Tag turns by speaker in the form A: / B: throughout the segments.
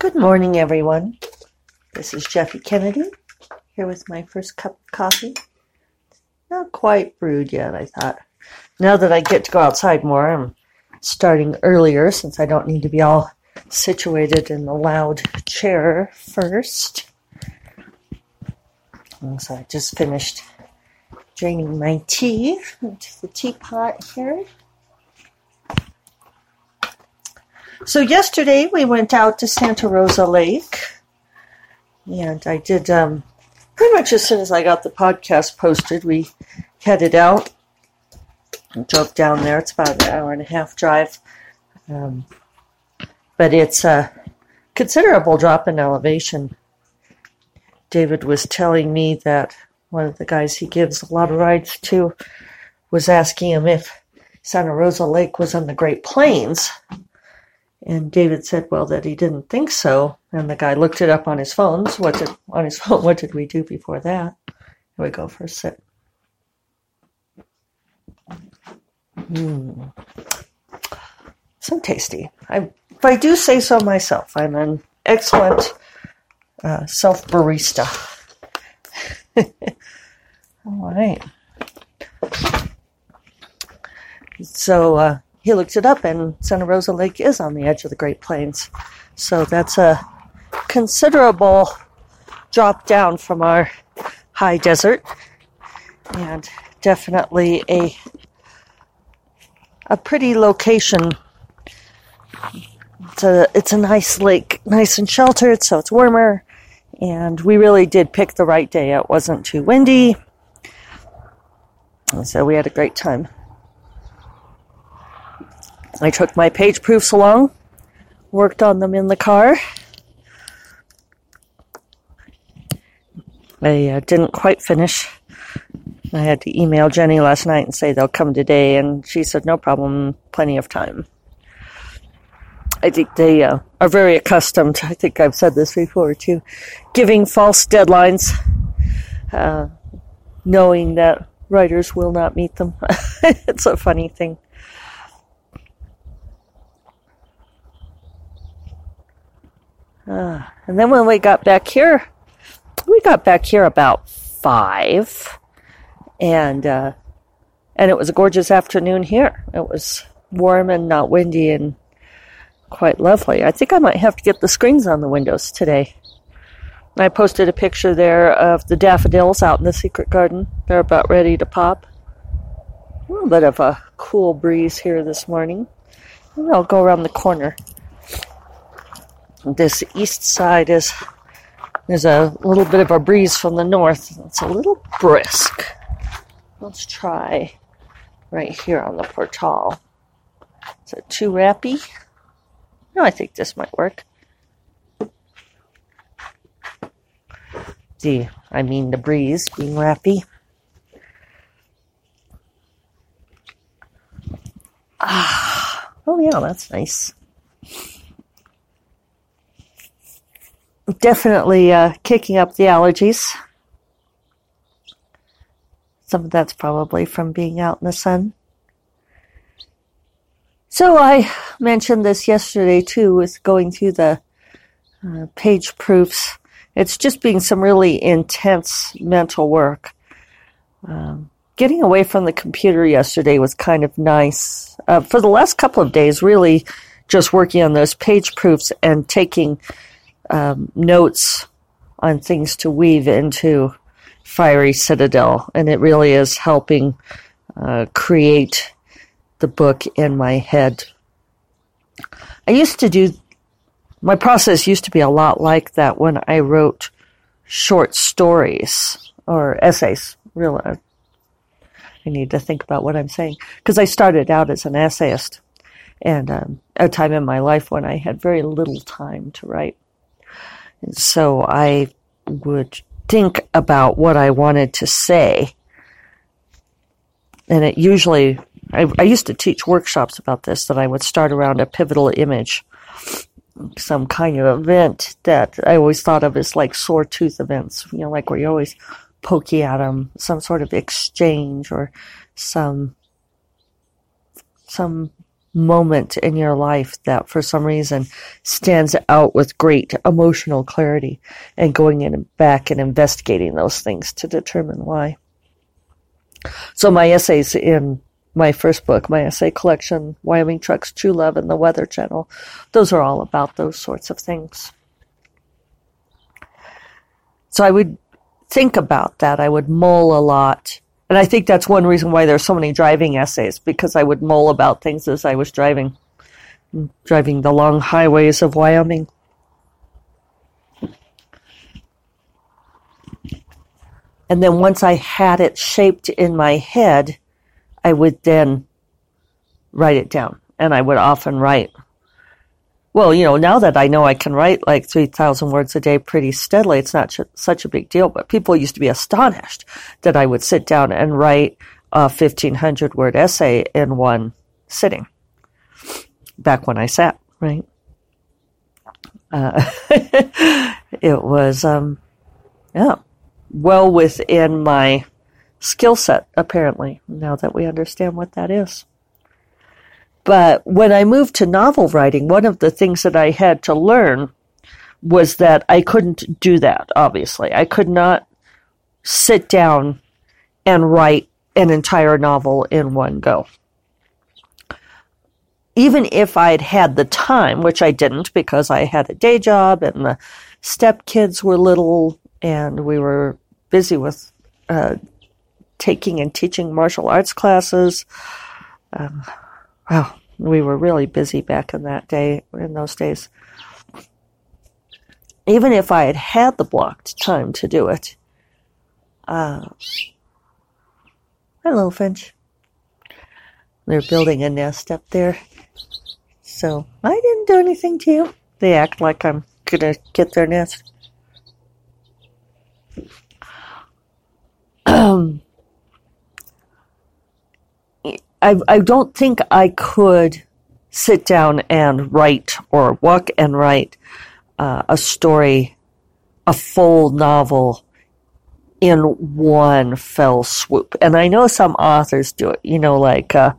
A: Good morning, everyone. This is Jeffe Kennedy here with my first cup of coffee. Not quite brewed yet, I thought. Now that I get to go outside more, I'm starting earlier since I don't need to be all situated in the loud chair first. And so I just finished draining my tea into the teapot here. So yesterday we went out to Santa Rosa Lake, and I did um, pretty much as soon as I got the podcast posted, we headed out and drove down there. It's about an hour and a half drive, um, but it's a considerable drop in elevation. David was telling me that one of the guys he gives a lot of rides to was asking him if Santa Rosa Lake was on the Great Plains. And David said, well, that he didn't think so. And the guy looked it up on his phone. So what did, on his phone, what did we do before that? Here we go for a sip. Mmm. So tasty. I, if I do say so myself, I'm an excellent uh, self barista. All right. So, uh, he looked it up, and Santa Rosa Lake is on the edge of the Great Plains. So that's a considerable drop down from our high desert, and definitely a a pretty location. It's a it's a nice lake, nice and sheltered, so it's warmer. And we really did pick the right day. It wasn't too windy, so we had a great time. I took my page proofs along, worked on them in the car. I uh, didn't quite finish. I had to email Jenny last night and say they'll come today, and she said no problem, plenty of time. I think they uh, are very accustomed, I think I've said this before too, giving false deadlines, uh, knowing that writers will not meet them. it's a funny thing. Uh, and then when we got back here, we got back here about five, and uh, and it was a gorgeous afternoon here. It was warm and not windy and quite lovely. I think I might have to get the screens on the windows today. I posted a picture there of the daffodils out in the secret garden. They're about ready to pop. A little bit of a cool breeze here this morning. I'll go around the corner this east side is there's a little bit of a breeze from the north. It's a little brisk. Let's try right here on the portal. Is it too rappy? No, I think this might work. The, I mean the breeze being rappy. Ah, oh yeah, that's nice. Definitely uh, kicking up the allergies. Some of that's probably from being out in the sun. So I mentioned this yesterday too, with going through the uh, page proofs. It's just being some really intense mental work. Um, getting away from the computer yesterday was kind of nice. Uh, for the last couple of days, really just working on those page proofs and taking um, notes on things to weave into Fiery Citadel, and it really is helping uh, create the book in my head. I used to do, my process used to be a lot like that when I wrote short stories or essays. Really, I need to think about what I'm saying because I started out as an essayist and um, a time in my life when I had very little time to write. So I would think about what I wanted to say. And it usually, I, I used to teach workshops about this, that I would start around a pivotal image, some kind of event that I always thought of as like sore tooth events, you know, like where you're always poking at them, some sort of exchange or some, some moment in your life that for some reason stands out with great emotional clarity and going in and back and investigating those things to determine why. So my essays in my first book, my essay collection, Wyoming Trucks, True Love, and the Weather Channel, those are all about those sorts of things. So I would think about that. I would mull a lot and I think that's one reason why there's so many driving essays, because I would mull about things as I was driving, driving the long highways of Wyoming. And then once I had it shaped in my head, I would then write it down. And I would often write well, you know, now that I know I can write like 3,000 words a day pretty steadily, it's not ch- such a big deal. But people used to be astonished that I would sit down and write a 1,500 word essay in one sitting back when I sat, right? Uh, it was, um, yeah, well within my skill set, apparently, now that we understand what that is. But when I moved to novel writing, one of the things that I had to learn was that I couldn't do that, obviously. I could not sit down and write an entire novel in one go. Even if I'd had the time, which I didn't because I had a day job and the stepkids were little and we were busy with uh, taking and teaching martial arts classes. Um, Wow, we were really busy back in that day, in those days. Even if I had had the blocked time to do it. Uh, hello, Finch. They're building a nest up there. So I didn't do anything to you. They act like I'm gonna get their nest. I, I don't think I could sit down and write or walk and write uh, a story, a full novel in one fell swoop. And I know some authors do it, you know, like uh,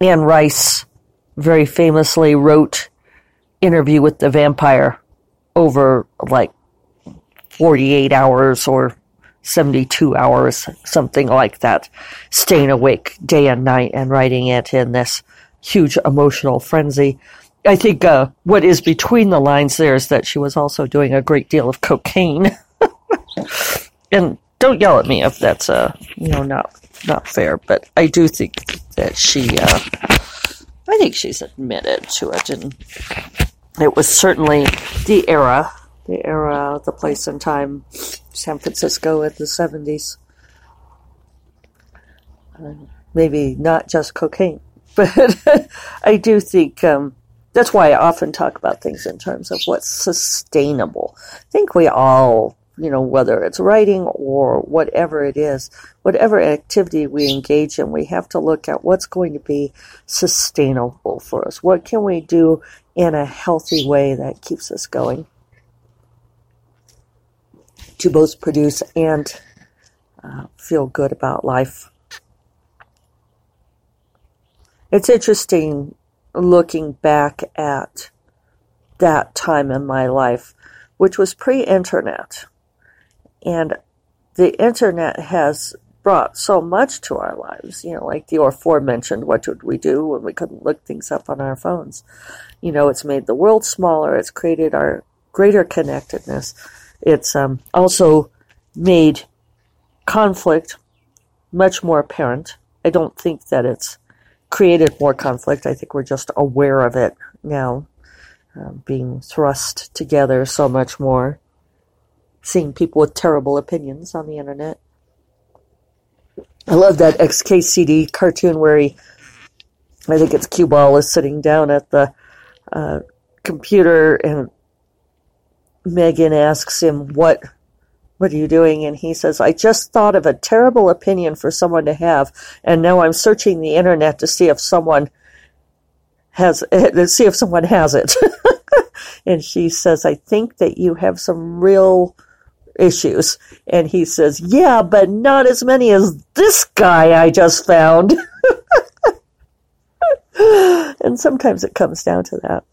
A: Anne Rice very famously wrote Interview with the Vampire over like 48 hours or 72 hours, something like that, staying awake day and night and writing it in this huge emotional frenzy. I think uh, what is between the lines there is that she was also doing a great deal of cocaine. and don't yell at me if that's uh, you know not not fair, but I do think that she uh, I think she's admitted to it and it was certainly the era the era, the place and time, San Francisco in the 70s. Uh, maybe not just cocaine, but I do think um, that's why I often talk about things in terms of what's sustainable. I think we all, you know, whether it's writing or whatever it is, whatever activity we engage in, we have to look at what's going to be sustainable for us. What can we do in a healthy way that keeps us going? To both produce and uh, feel good about life. It's interesting looking back at that time in my life, which was pre internet. And the internet has brought so much to our lives, you know, like the aforementioned, what would we do when we couldn't look things up on our phones? You know, it's made the world smaller, it's created our greater connectedness it's um, also made conflict much more apparent. I don't think that it's created more conflict. I think we're just aware of it now, uh, being thrust together so much more. Seeing people with terrible opinions on the internet. I love that XKCD cartoon where he, I think it's Cue Ball, is sitting down at the uh, computer and Megan asks him, what, what are you doing? And he says, I just thought of a terrible opinion for someone to have. And now I'm searching the internet to see if someone has, to see if someone has it. and she says, I think that you have some real issues. And he says, yeah, but not as many as this guy I just found. and sometimes it comes down to that.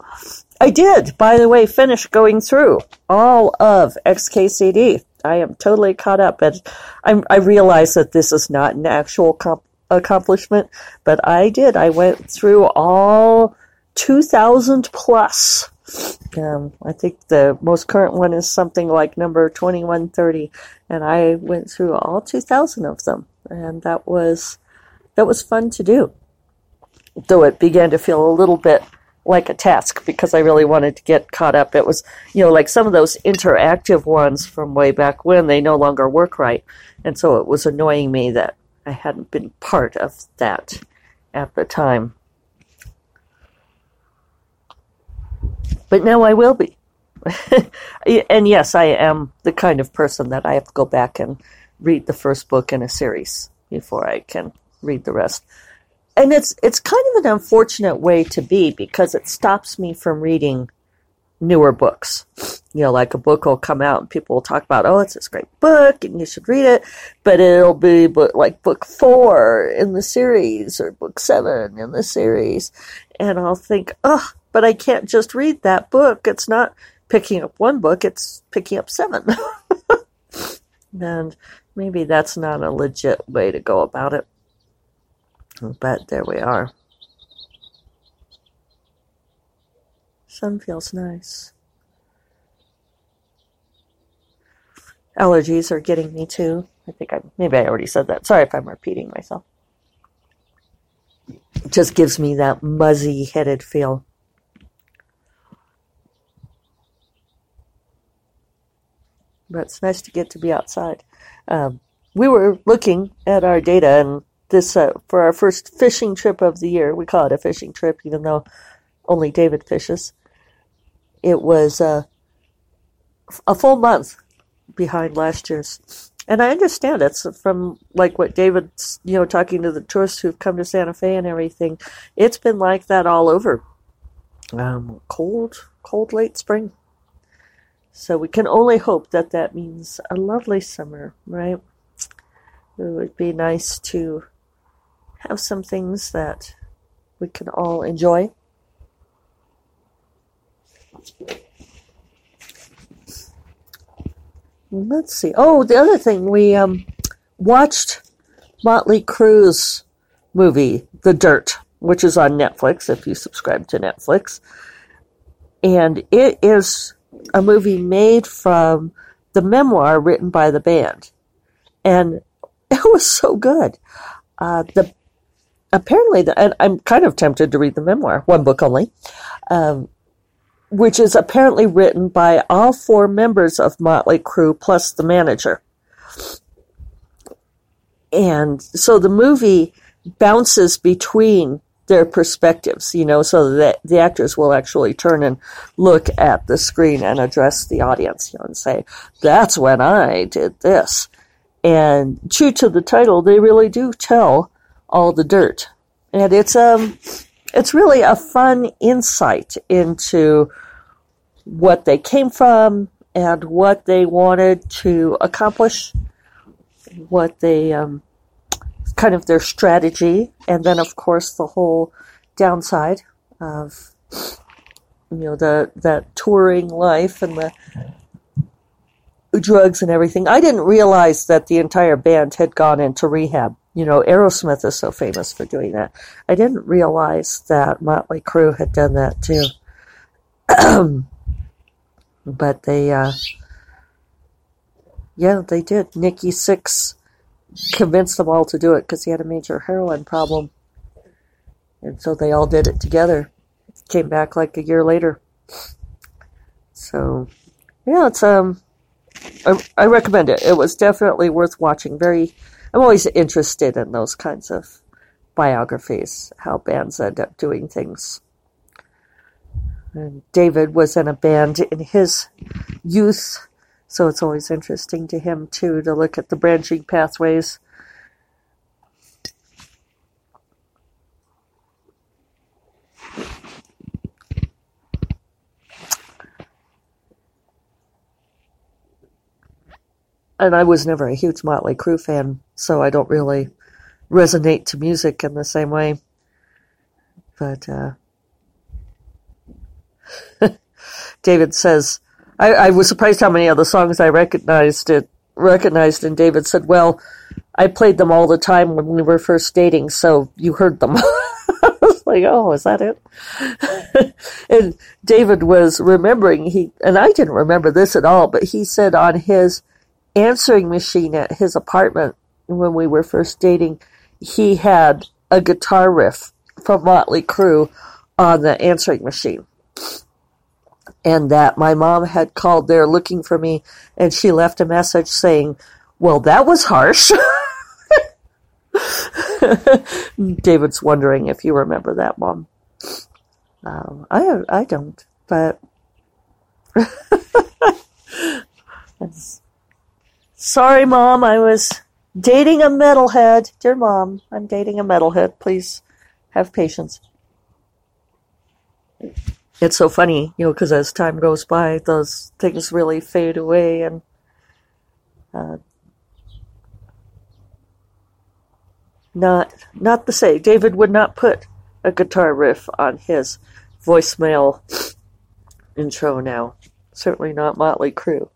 A: I did, by the way, finish going through all of XKCD. I am totally caught up, and I'm, i realize that this is not an actual comp- accomplishment, but I did. I went through all 2,000 plus. Um, I think the most current one is something like number 2130, and I went through all 2,000 of them, and that was that was fun to do. Though it began to feel a little bit like a task because I really wanted to get caught up. It was, you know, like some of those interactive ones from way back when they no longer work right, and so it was annoying me that I hadn't been part of that at the time. But now I will be. and yes, I am the kind of person that I have to go back and read the first book in a series before I can read the rest. And it's it's kind of an unfortunate way to be because it stops me from reading newer books. You know, like a book will come out and people will talk about, oh, it's this great book and you should read it, but it'll be book, like book four in the series or book seven in the series. And I'll think, oh, but I can't just read that book. It's not picking up one book, it's picking up seven. and maybe that's not a legit way to go about it. But there we are. Sun feels nice. Allergies are getting me too. I think I maybe I already said that. Sorry if I'm repeating myself. It just gives me that muzzy headed feel. but it's nice to get to be outside. Um, we were looking at our data, and this uh, for our first fishing trip of the year. We call it a fishing trip, even though only David fishes. It was uh, a full month behind last year's, and I understand it's from like what David's, you know, talking to the tourists who've come to Santa Fe and everything. It's been like that all over. Um, cold, cold late spring. So we can only hope that that means a lovely summer, right? It would be nice to have some things that we can all enjoy. Let's see. Oh, the other thing we um, watched Motley Crue's movie, The Dirt, which is on Netflix if you subscribe to Netflix, and it is a movie made from the memoir written by the band, and it was so good. Uh, the apparently, and I'm kind of tempted to read the memoir, one book only, um, which is apparently written by all four members of Motley Crue plus the manager. And so the movie bounces between their perspectives, you know, so that the actors will actually turn and look at the screen and address the audience, you know, and say, that's when I did this. And true to the title, they really do tell all the dirt. And it's, um, it's really a fun insight into what they came from and what they wanted to accomplish, what they, um, kind of their strategy, and then of course the whole downside of you know the that touring life and the drugs and everything. I didn't realize that the entire band had gone into rehab. You know, Aerosmith is so famous for doing that. I didn't realize that Motley Crue had done that too. but they, uh, yeah, they did. Nikki Sixx convinced them all to do it because he had a major heroin problem. And so they all did it together. Came back like a year later. So, yeah, it's um, I, I recommend it. It was definitely worth watching. Very, I'm always interested in those kinds of biographies, how bands end up doing things. And David was in a band in his youth so it's always interesting to him too to look at the branching pathways. And I was never a huge Motley Crue fan, so I don't really resonate to music in the same way. But uh, David says, I, I was surprised how many of the songs I recognized it recognized, and David said, "Well, I played them all the time when we were first dating, so you heard them." I was like, "Oh, is that it?" and David was remembering he, and I didn't remember this at all, but he said on his answering machine at his apartment when we were first dating, he had a guitar riff from Motley Crue on the answering machine and that my mom had called there looking for me and she left a message saying, well, that was harsh. David's wondering if you remember that, Mom. Um, I I don't, but sorry, Mom. I was dating a metalhead. Dear Mom, I'm dating a metalhead. Please have patience it's so funny, you know, because as time goes by, those things really fade away and uh, not not the same. David would not put a guitar riff on his voicemail intro now. Certainly not Motley Crue.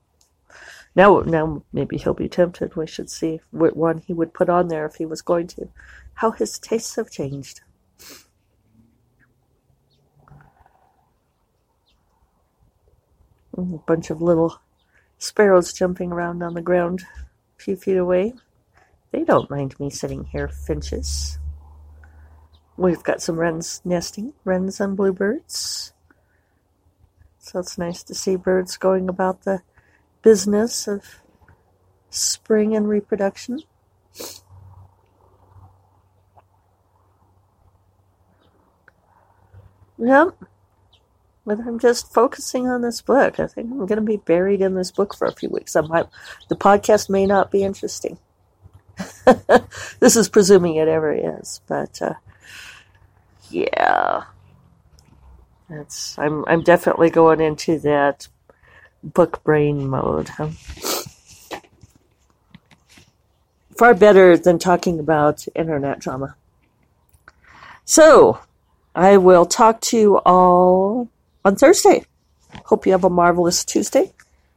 A: Now, now maybe he'll be tempted. We should see what one he would put on there if he was going to. How his tastes have changed. A bunch of little sparrows jumping around on the ground a few feet away. They don't mind me sitting here, finches. We've got some wrens nesting, wrens and bluebirds. So it's nice to see birds going about the business of spring and reproduction. Yep. But I'm just focusing on this book. I think I'm going to be buried in this book for a few weeks. I might, the podcast may not be interesting. this is presuming it ever is, but uh, yeah, that's I'm I'm definitely going into that book brain mode. Far better than talking about internet drama. So, I will talk to you all on Thursday. Hope you have a marvelous Tuesday.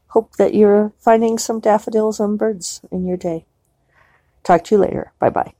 A: Hope that you're finding some daffodils and birds in your day. Talk to you later. Bye bye.